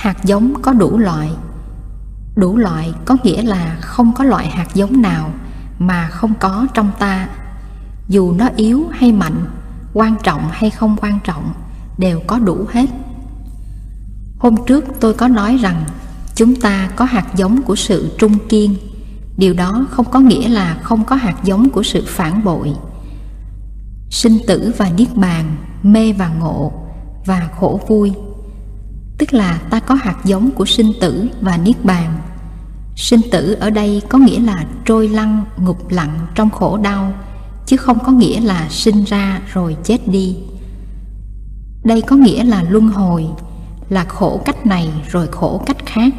hạt giống có đủ loại. Đủ loại có nghĩa là không có loại hạt giống nào mà không có trong ta. Dù nó yếu hay mạnh, quan trọng hay không quan trọng, đều có đủ hết. Hôm trước tôi có nói rằng chúng ta có hạt giống của sự trung kiên. Điều đó không có nghĩa là không có hạt giống của sự phản bội. Sinh tử và niết bàn, mê và ngộ và khổ vui tức là ta có hạt giống của sinh tử và niết bàn. Sinh tử ở đây có nghĩa là trôi lăn, ngục lặng trong khổ đau, chứ không có nghĩa là sinh ra rồi chết đi. Đây có nghĩa là luân hồi, là khổ cách này rồi khổ cách khác.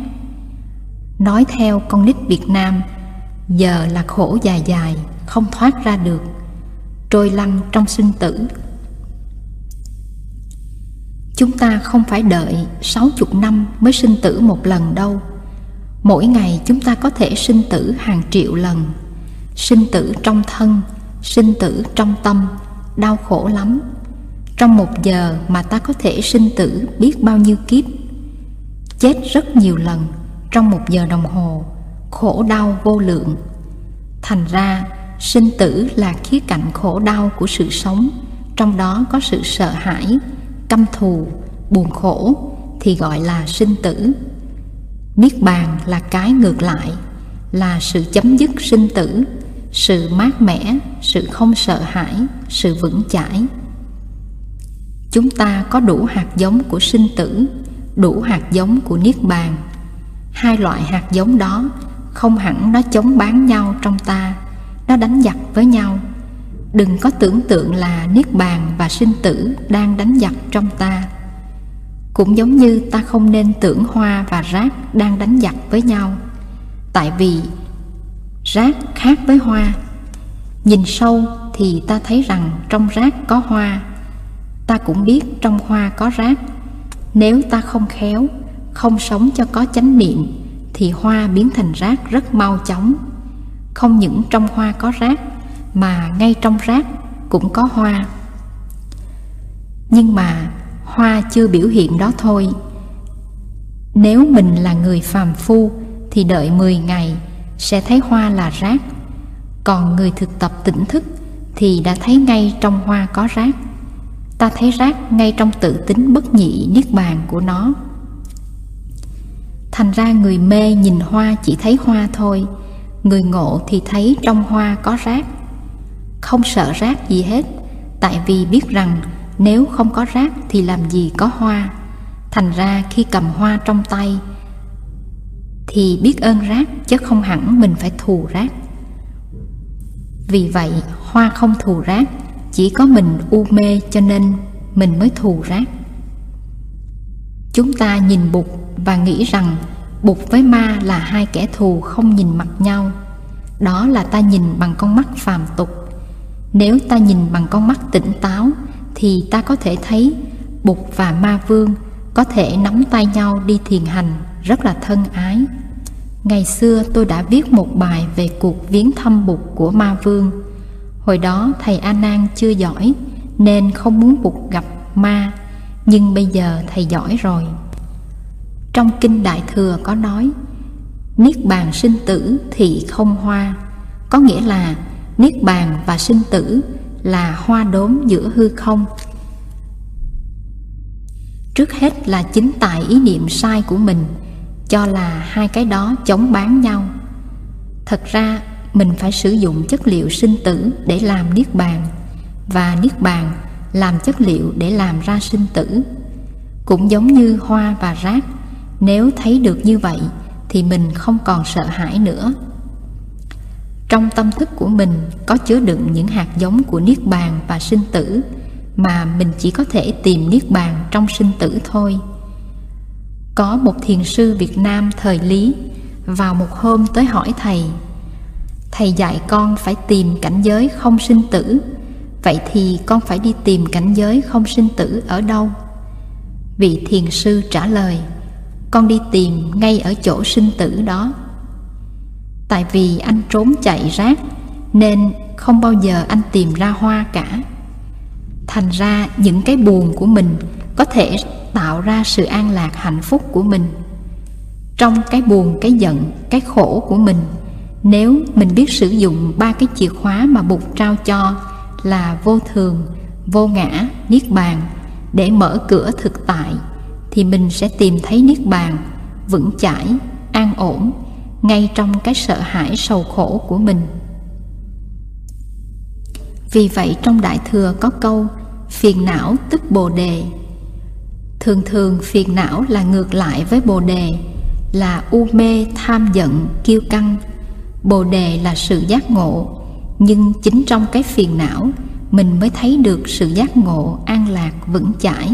Nói theo con nít việt nam, giờ là khổ dài dài, không thoát ra được. Trôi lăn trong sinh tử chúng ta không phải đợi sáu chục năm mới sinh tử một lần đâu. Mỗi ngày chúng ta có thể sinh tử hàng triệu lần. Sinh tử trong thân, sinh tử trong tâm, đau khổ lắm. Trong một giờ mà ta có thể sinh tử biết bao nhiêu kiếp. Chết rất nhiều lần trong một giờ đồng hồ, khổ đau vô lượng. Thành ra, sinh tử là khía cạnh khổ đau của sự sống, trong đó có sự sợ hãi căm thù, buồn khổ thì gọi là sinh tử. Niết bàn là cái ngược lại, là sự chấm dứt sinh tử, sự mát mẻ, sự không sợ hãi, sự vững chãi. Chúng ta có đủ hạt giống của sinh tử, đủ hạt giống của niết bàn. Hai loại hạt giống đó không hẳn nó chống bán nhau trong ta, nó đánh giặc với nhau đừng có tưởng tượng là niết bàn và sinh tử đang đánh giặc trong ta. Cũng giống như ta không nên tưởng hoa và rác đang đánh giặc với nhau. Tại vì rác khác với hoa. Nhìn sâu thì ta thấy rằng trong rác có hoa. Ta cũng biết trong hoa có rác. Nếu ta không khéo, không sống cho có chánh niệm, thì hoa biến thành rác rất mau chóng. Không những trong hoa có rác mà ngay trong rác cũng có hoa. Nhưng mà hoa chưa biểu hiện đó thôi. Nếu mình là người phàm phu thì đợi 10 ngày sẽ thấy hoa là rác. Còn người thực tập tỉnh thức thì đã thấy ngay trong hoa có rác. Ta thấy rác ngay trong tự tính bất nhị niết bàn của nó. Thành ra người mê nhìn hoa chỉ thấy hoa thôi, người ngộ thì thấy trong hoa có rác không sợ rác gì hết. Tại vì biết rằng nếu không có rác thì làm gì có hoa. Thành ra khi cầm hoa trong tay thì biết ơn rác, chứ không hẳn mình phải thù rác. Vì vậy, hoa không thù rác, chỉ có mình u mê cho nên mình mới thù rác. Chúng ta nhìn bụt và nghĩ rằng bụt với ma là hai kẻ thù không nhìn mặt nhau. Đó là ta nhìn bằng con mắt phàm tục nếu ta nhìn bằng con mắt tỉnh táo, thì ta có thể thấy bụt và ma vương có thể nắm tay nhau đi thiền hành rất là thân ái. Ngày xưa tôi đã viết một bài về cuộc viếng thăm bụt của ma vương. Hồi đó thầy a nan chưa giỏi, nên không muốn bụt gặp ma, nhưng bây giờ thầy giỏi rồi. Trong kinh đại thừa có nói, niết bàn sinh tử thì không hoa, có nghĩa là niết bàn và sinh tử là hoa đốm giữa hư không. Trước hết là chính tại ý niệm sai của mình, cho là hai cái đó chống bán nhau. Thật ra, mình phải sử dụng chất liệu sinh tử để làm niết bàn, và niết bàn làm chất liệu để làm ra sinh tử. Cũng giống như hoa và rác, nếu thấy được như vậy thì mình không còn sợ hãi nữa trong tâm thức của mình có chứa đựng những hạt giống của niết bàn và sinh tử, mà mình chỉ có thể tìm niết bàn trong sinh tử thôi. Có một thiền sư việt nam thời lý vào một hôm tới hỏi thầy thầy dạy con phải tìm cảnh giới không sinh tử, vậy thì con phải đi tìm cảnh giới không sinh tử ở đâu? Vị thiền sư trả lời, con đi tìm ngay ở chỗ sinh tử đó tại vì anh trốn chạy rác, nên không bao giờ anh tìm ra hoa cả. Thành ra những cái buồn của mình có thể tạo ra sự an lạc hạnh phúc của mình. Trong cái buồn, cái giận, cái khổ của mình, nếu mình biết sử dụng ba cái chìa khóa mà bụt trao cho là vô thường, vô ngã, niết bàn để mở cửa thực tại, thì mình sẽ tìm thấy niết bàn vững chãi, an ổn ngay trong cái sợ hãi sầu khổ của mình. Vì vậy trong đại thừa có câu, phiền não tức bồ đề. Thường thường phiền não là ngược lại với bồ đề, là u mê tham giận kiêu căng. Bồ đề là sự giác ngộ, nhưng chính trong cái phiền não, mình mới thấy được sự giác ngộ an lạc vững chãi.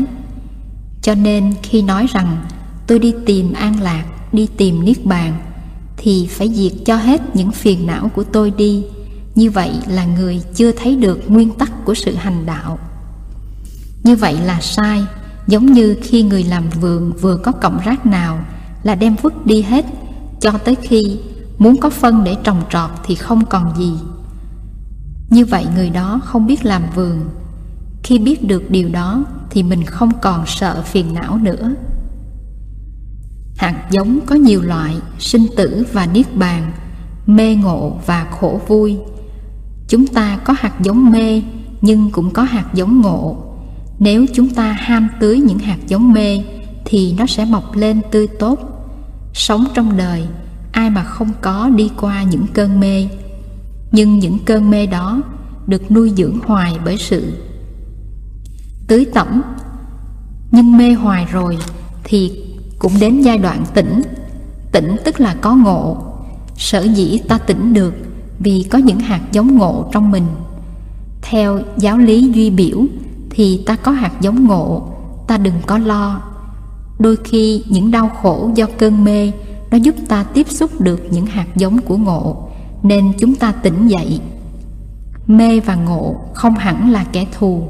Cho nên khi nói rằng, tôi đi tìm an lạc, đi tìm niết bàn thì phải diệt cho hết những phiền não của tôi đi. Như vậy là người chưa thấy được nguyên tắc của sự hành đạo. Như vậy là sai, giống như khi người làm vườn vừa có cọng rác nào là đem vứt đi hết, cho tới khi muốn có phân để trồng trọt thì không còn gì. Như vậy người đó không biết làm vườn. Khi biết được điều đó thì mình không còn sợ phiền não nữa hạt giống có nhiều loại, sinh tử và niết bàn, mê ngộ và khổ vui. Chúng ta có hạt giống mê, nhưng cũng có hạt giống ngộ. Nếu chúng ta ham tưới những hạt giống mê, thì nó sẽ mọc lên tươi tốt. Sống trong đời, ai mà không có đi qua những cơn mê. Nhưng những cơn mê đó được nuôi dưỡng hoài bởi sự tưới tẩm. Nhưng mê hoài rồi thì cũng đến giai đoạn tỉnh. Tỉnh tức là có ngộ. Sở dĩ ta tỉnh được vì có những hạt giống ngộ trong mình. Theo giáo lý duy biểu thì ta có hạt giống ngộ, ta đừng có lo. Đôi khi những đau khổ do cơn mê nó giúp ta tiếp xúc được những hạt giống của ngộ, nên chúng ta tỉnh dậy. Mê và ngộ không hẳn là kẻ thù.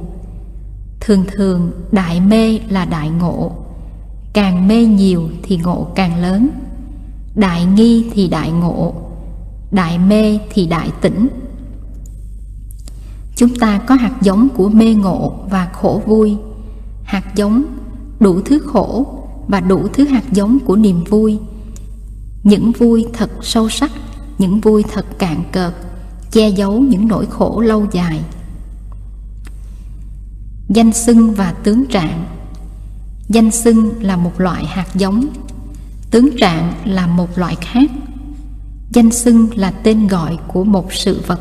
Thường thường, đại mê là đại ngộ càng mê nhiều thì ngộ càng lớn. Đại nghi thì đại ngộ, đại mê thì đại tỉnh chúng ta có hạt giống của mê ngộ và khổ vui. Hạt giống đủ thứ khổ và đủ thứ hạt giống của niềm vui. Những vui thật sâu sắc, những vui thật cạn cợt, che giấu những nỗi khổ lâu dài. Danh xưng và tướng trạng danh xưng là một loại hạt giống, tướng trạng là một loại khác. Danh xưng là tên gọi của một sự vật.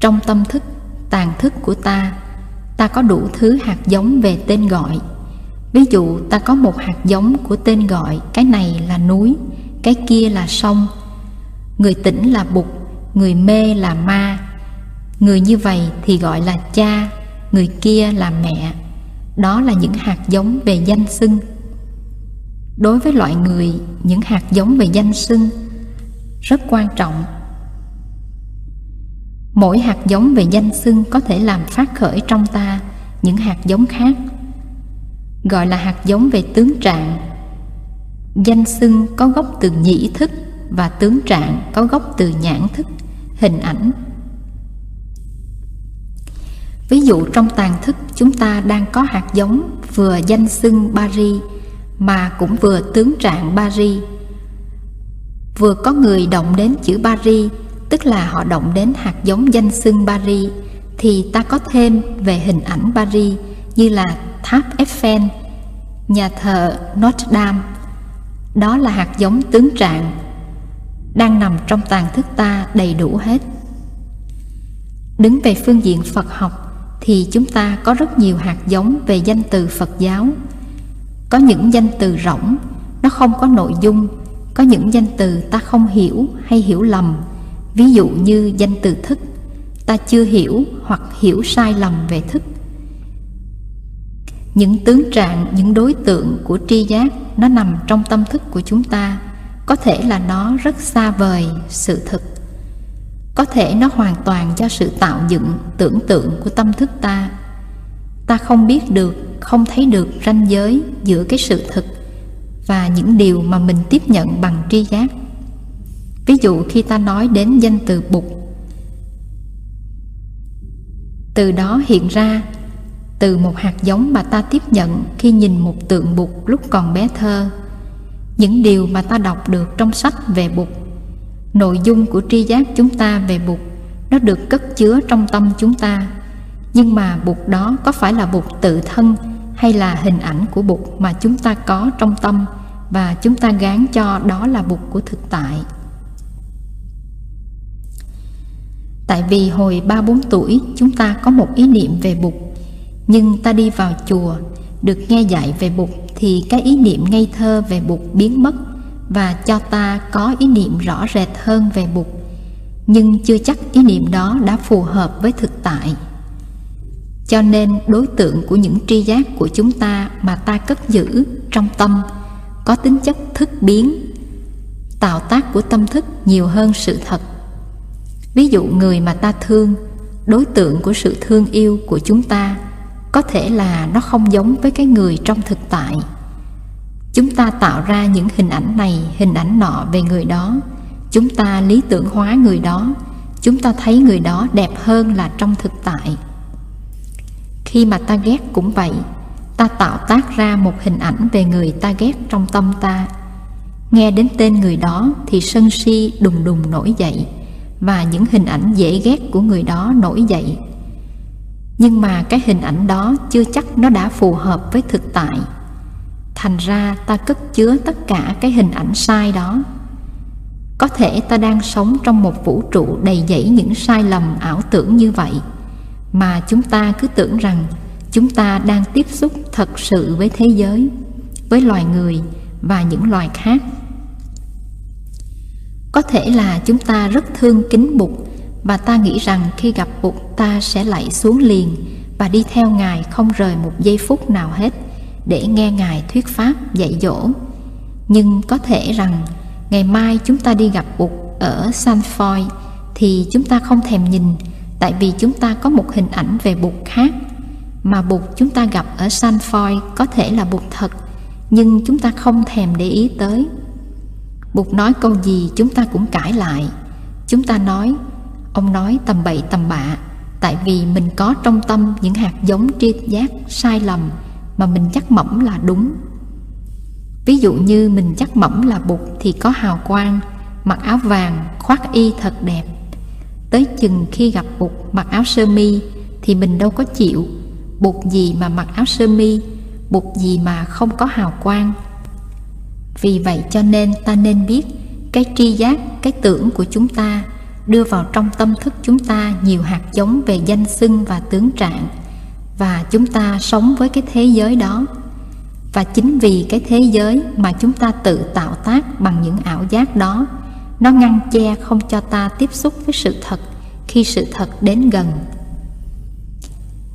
Trong tâm thức tàn thức của ta ta có đủ thứ hạt giống về tên gọi. Ví dụ, ta có một hạt giống của tên gọi, cái này là núi, cái kia là sông. Người tỉnh là bụt, người mê là ma. Người như vậy thì gọi là cha, người kia là mẹ đó là những hạt giống về danh xưng. Đối với loại người, những hạt giống về danh xưng rất quan trọng. Mỗi hạt giống về danh xưng có thể làm phát khởi trong ta những hạt giống khác, gọi là hạt giống về tướng trạng. Danh xưng có gốc từ nhĩ thức và tướng trạng có gốc từ nhãn thức, hình ảnh ví dụ trong tàn thức chúng ta đang có hạt giống vừa danh xưng Bari mà cũng vừa tướng trạng Bari vừa có người động đến chữ Bari tức là họ động đến hạt giống danh xưng Bari thì ta có thêm về hình ảnh Bari như là tháp Eiffel, nhà thờ Notre Dame. Đó là hạt giống tướng trạng đang nằm trong tàn thức ta đầy đủ hết. Đứng về phương diện Phật học thì chúng ta có rất nhiều hạt giống về danh từ Phật giáo. Có những danh từ rỗng, nó không có nội dung, có những danh từ ta không hiểu hay hiểu lầm. Ví dụ như danh từ thức, ta chưa hiểu hoặc hiểu sai lầm về thức. Những tướng trạng, những đối tượng của tri giác nó nằm trong tâm thức của chúng ta có thể là nó rất xa vời sự thực có thể nó hoàn toàn do sự tạo dựng, tưởng tượng của tâm thức ta. Ta không biết được, không thấy được ranh giới giữa cái sự thực và những điều mà mình tiếp nhận bằng tri giác. Ví dụ khi ta nói đến danh từ bụt, từ đó hiện ra từ một hạt giống mà ta tiếp nhận khi nhìn một tượng bụt lúc còn bé thơ. Những điều mà ta đọc được trong sách về bụt nội dung của tri giác chúng ta về bụt, nó được cất chứa trong tâm chúng ta. Nhưng mà bụt đó có phải là bụt tự thân hay là hình ảnh của bụt mà chúng ta có trong tâm và chúng ta gán cho đó là bụt của thực tại? Tại vì hồi ba bốn tuổi, chúng ta có một ý niệm về bụt. Nhưng ta đi vào chùa, được nghe dạy về bụt thì cái ý niệm ngây thơ về bụt biến mất và cho ta có ý niệm rõ rệt hơn về bụt. Nhưng chưa chắc ý niệm đó đã phù hợp với thực tại. Cho nên đối tượng của những tri giác của chúng ta mà ta cất giữ trong tâm có tính chất thức biến, tạo tác của tâm thức nhiều hơn sự thật. Ví dụ người mà ta thương, đối tượng của sự thương yêu của chúng ta có thể là nó không giống với cái người trong thực tại chúng ta tạo ra những hình ảnh này, hình ảnh nọ về người đó. Chúng ta lý tưởng hóa người đó. Chúng ta thấy người đó đẹp hơn là trong thực tại. Khi mà ta ghét cũng vậy, ta tạo tác ra một hình ảnh về người ta ghét trong tâm ta. Nghe đến tên người đó thì sân si đùng đùng nổi dậy, và những hình ảnh dễ ghét của người đó nổi dậy. Nhưng mà cái hình ảnh đó chưa chắc nó đã phù hợp với thực tại thành ra ta cất chứa tất cả cái hình ảnh sai đó. Có thể ta đang sống trong một vũ trụ đầy dẫy những sai lầm ảo tưởng như vậy, mà chúng ta cứ tưởng rằng chúng ta đang tiếp xúc thật sự với thế giới, với loài người và những loài khác. Có thể là chúng ta rất thương kính bụt và ta nghĩ rằng khi gặp bụt ta sẽ lạy xuống liền và đi theo ngài không rời một giây phút nào hết để nghe ngài thuyết pháp, dạy dỗ. Nhưng có thể rằng, ngày mai chúng ta đi gặp bụt ở san phoi thì chúng ta không thèm nhìn, tại vì chúng ta có một hình ảnh về bụt khác. Mà bụt chúng ta gặp ở san phoi có thể là bụt thật, nhưng chúng ta không thèm để ý tới. Bụt nói câu gì chúng ta cũng cãi lại. Chúng ta nói, ông nói tầm bậy tầm bạ, tại vì mình có trong tâm những hạt giống tri giác sai lầm mà mình chắc mẩm là đúng. Ví dụ như mình chắc mẩm là bụt thì có hào quang, mặc áo vàng, khoác y thật đẹp. Tới chừng khi gặp bụt mặc áo sơ mi thì mình đâu có chịu. Bụt gì mà mặc áo sơ mi, bụt gì mà không có hào quang. Vì vậy cho nên ta nên biết cái tri giác, cái tưởng của chúng ta đưa vào trong tâm thức chúng ta nhiều hạt giống về danh xưng và tướng trạng và chúng ta sống với cái thế giới đó. Và chính vì cái thế giới mà chúng ta tự tạo tác bằng những ảo giác đó, nó ngăn che không cho ta tiếp xúc với sự thật khi sự thật đến gần.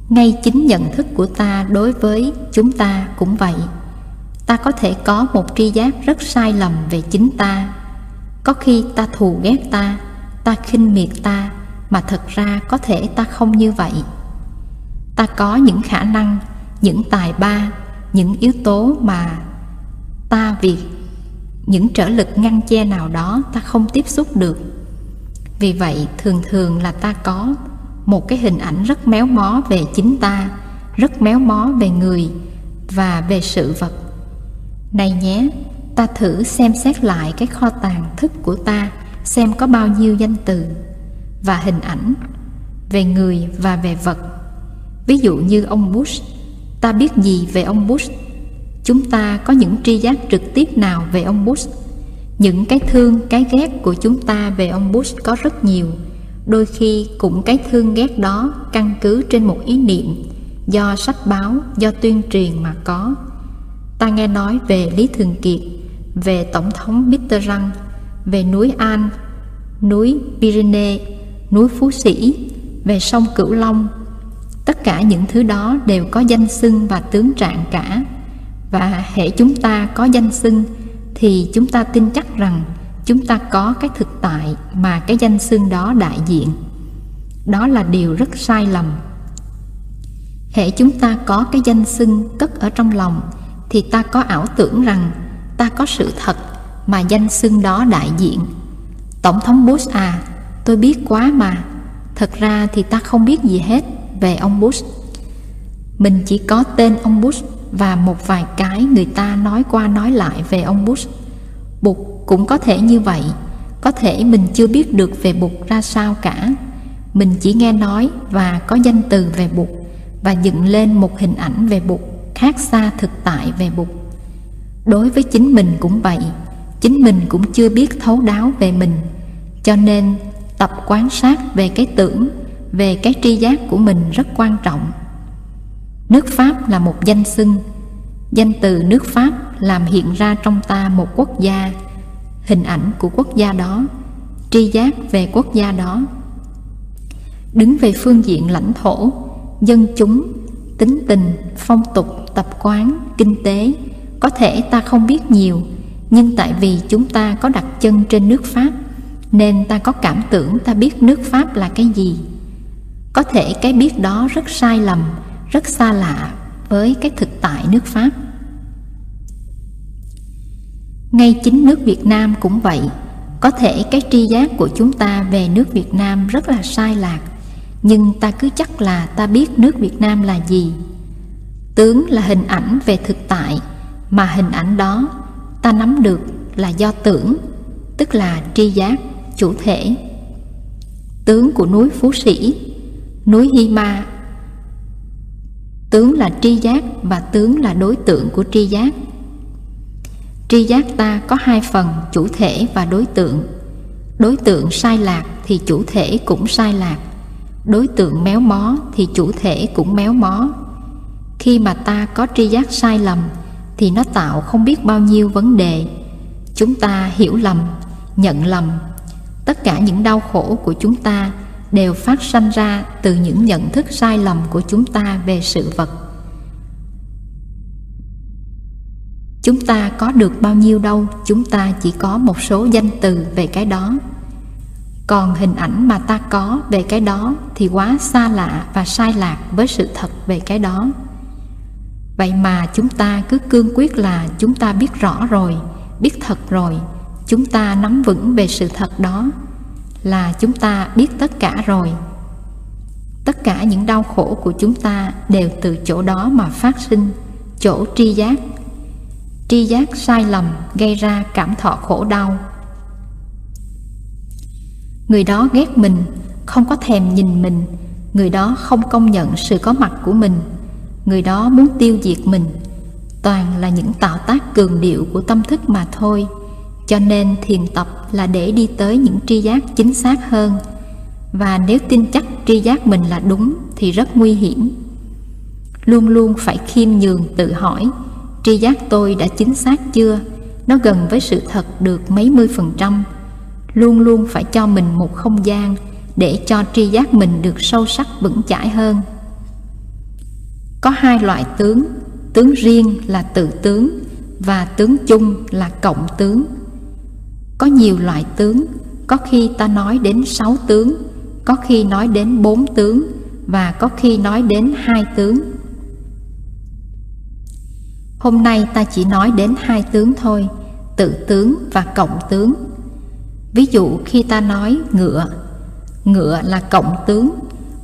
Ngay chính nhận thức của ta đối với chúng ta cũng vậy. Ta có thể có một tri giác rất sai lầm về chính ta. Có khi ta thù ghét ta ta khinh miệt ta, mà thật ra có thể ta không như vậy ta có những khả năng, những tài ba, những yếu tố mà ta vì những trở lực ngăn che nào đó ta không tiếp xúc được. Vì vậy, thường thường là ta có một cái hình ảnh rất méo mó về chính ta, rất méo mó về người và về sự vật. Này nhé, ta thử xem xét lại cái kho tàng thức của ta, xem có bao nhiêu danh từ và hình ảnh về người và về vật ví dụ như ông bush, ta biết gì về ông bush? Chúng ta có những tri giác trực tiếp nào về ông bush? Những cái thương, cái ghét của chúng ta về ông bush có rất nhiều. Đôi khi cũng cái thương ghét đó căn cứ trên một ý niệm, do sách báo, do tuyên truyền mà có. Ta nghe nói về lý thường kiệt, về tổng thống mitterrand về núi an, núi pyrenees, núi phú sĩ, về sông cửu long tất cả những thứ đó đều có danh xưng và tướng trạng cả. Và hệ chúng ta có danh xưng, thì chúng ta tin chắc rằng chúng ta có cái thực tại mà cái danh xưng đó đại diện. Đó là điều rất sai lầm. Hệ chúng ta có cái danh xưng cất ở trong lòng, thì ta có ảo tưởng rằng ta có sự thật mà danh xưng đó đại diện. Tổng thống bush à tôi biết quá mà. Thật ra thì ta không biết gì hết về ông bush mình chỉ có tên ông Bush và một vài cái người ta nói qua nói lại về ông Bush. Bụt cũng có thể như vậy, có thể mình chưa biết được về Bụt ra sao cả. Mình chỉ nghe nói và có danh từ về Bụt và dựng lên một hình ảnh về Bụt khác xa thực tại về Bụt. Đối với chính mình cũng vậy, chính mình cũng chưa biết thấu đáo về mình, cho nên tập quan sát về cái tưởng, về cái tri giác của mình rất quan trọng. Nước Pháp là một danh xưng, danh từ nước Pháp làm hiện ra trong ta một quốc gia, hình ảnh của quốc gia đó, tri giác về quốc gia đó. Đứng về phương diện lãnh thổ, dân chúng, tính tình, phong tục, tập quán, kinh tế, có thể ta không biết nhiều, nhưng tại vì chúng ta có đặt chân trên nước Pháp, nên ta có cảm tưởng ta biết nước Pháp là cái gì. Có thể cái biết đó rất sai lầm, rất xa lạ với cái thực tại nước Pháp. Ngay chính nước Việt Nam cũng vậy, có thể cái tri giác của chúng ta về nước Việt Nam rất là sai lạc, nhưng ta cứ chắc là ta biết nước Việt Nam là gì. Tướng là hình ảnh về thực tại, mà hình ảnh đó ta nắm được là do tưởng, tức là tri giác, chủ thể. Tướng của núi Phú Sĩ, núi Hy Ma Tướng là tri giác và tướng là đối tượng của tri giác. Tri giác ta có hai phần chủ thể và đối tượng. Đối tượng sai lạc thì chủ thể cũng sai lạc. Đối tượng méo mó thì chủ thể cũng méo mó. Khi mà ta có tri giác sai lầm thì nó tạo không biết bao nhiêu vấn đề. Chúng ta hiểu lầm, nhận lầm. Tất cả những đau khổ của chúng ta đều phát sanh ra từ những nhận thức sai lầm của chúng ta về sự vật. Chúng ta có được bao nhiêu đâu, chúng ta chỉ có một số danh từ về cái đó. Còn hình ảnh mà ta có về cái đó thì quá xa lạ và sai lạc với sự thật về cái đó. Vậy mà chúng ta cứ cương quyết là chúng ta biết rõ rồi, biết thật rồi, chúng ta nắm vững về sự thật đó là chúng ta biết tất cả rồi. Tất cả những đau khổ của chúng ta đều từ chỗ đó mà phát sinh, chỗ tri giác. Tri giác sai lầm gây ra cảm thọ khổ đau. Người đó ghét mình, không có thèm nhìn mình. Người đó không công nhận sự có mặt của mình. Người đó muốn tiêu diệt mình. Toàn là những tạo tác cường điệu của tâm thức mà thôi cho nên thiền tập là để đi tới những tri giác chính xác hơn. Và nếu tin chắc tri giác mình là đúng thì rất nguy hiểm. Luôn luôn phải khiêm nhường tự hỏi, tri giác tôi đã chính xác chưa? Nó gần với sự thật được mấy mươi phần trăm. Luôn luôn phải cho mình một không gian để cho tri giác mình được sâu sắc vững chãi hơn. Có hai loại tướng tướng riêng là tự tướng và tướng chung là cộng tướng có nhiều loại tướng. Có khi ta nói đến sáu tướng. Có khi nói đến bốn tướng. Và có khi nói đến hai tướng. Hôm nay ta chỉ nói đến hai tướng thôi. Tự tướng và cộng tướng. Ví dụ khi ta nói ngựa. Ngựa là cộng tướng.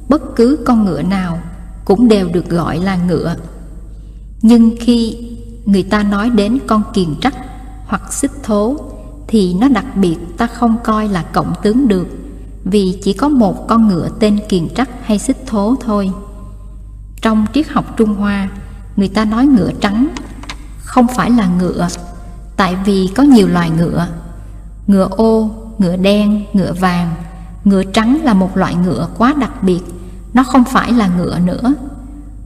Bất cứ con ngựa nào cũng đều được gọi là ngựa. Nhưng khi người ta nói đến con kiền trắc hoặc xích thố thì nó đặc biệt ta không coi là cộng tướng được, vì chỉ có một con ngựa tên kiền trắc hay xích thố thôi. Trong triết học trung hoa, người ta nói ngựa trắng không phải là ngựa, tại vì có nhiều loài ngựa. Ngựa ô, ngựa đen, ngựa vàng, ngựa trắng là một loại ngựa quá đặc biệt, nó không phải là ngựa nữa.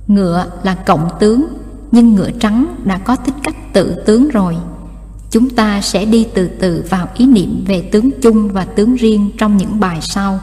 Ngựa là cộng tướng, nhưng ngựa trắng đã có tính cách tự tướng rồi chúng ta sẽ đi từ từ vào ý niệm về tướng chung và tướng riêng trong những bài sau.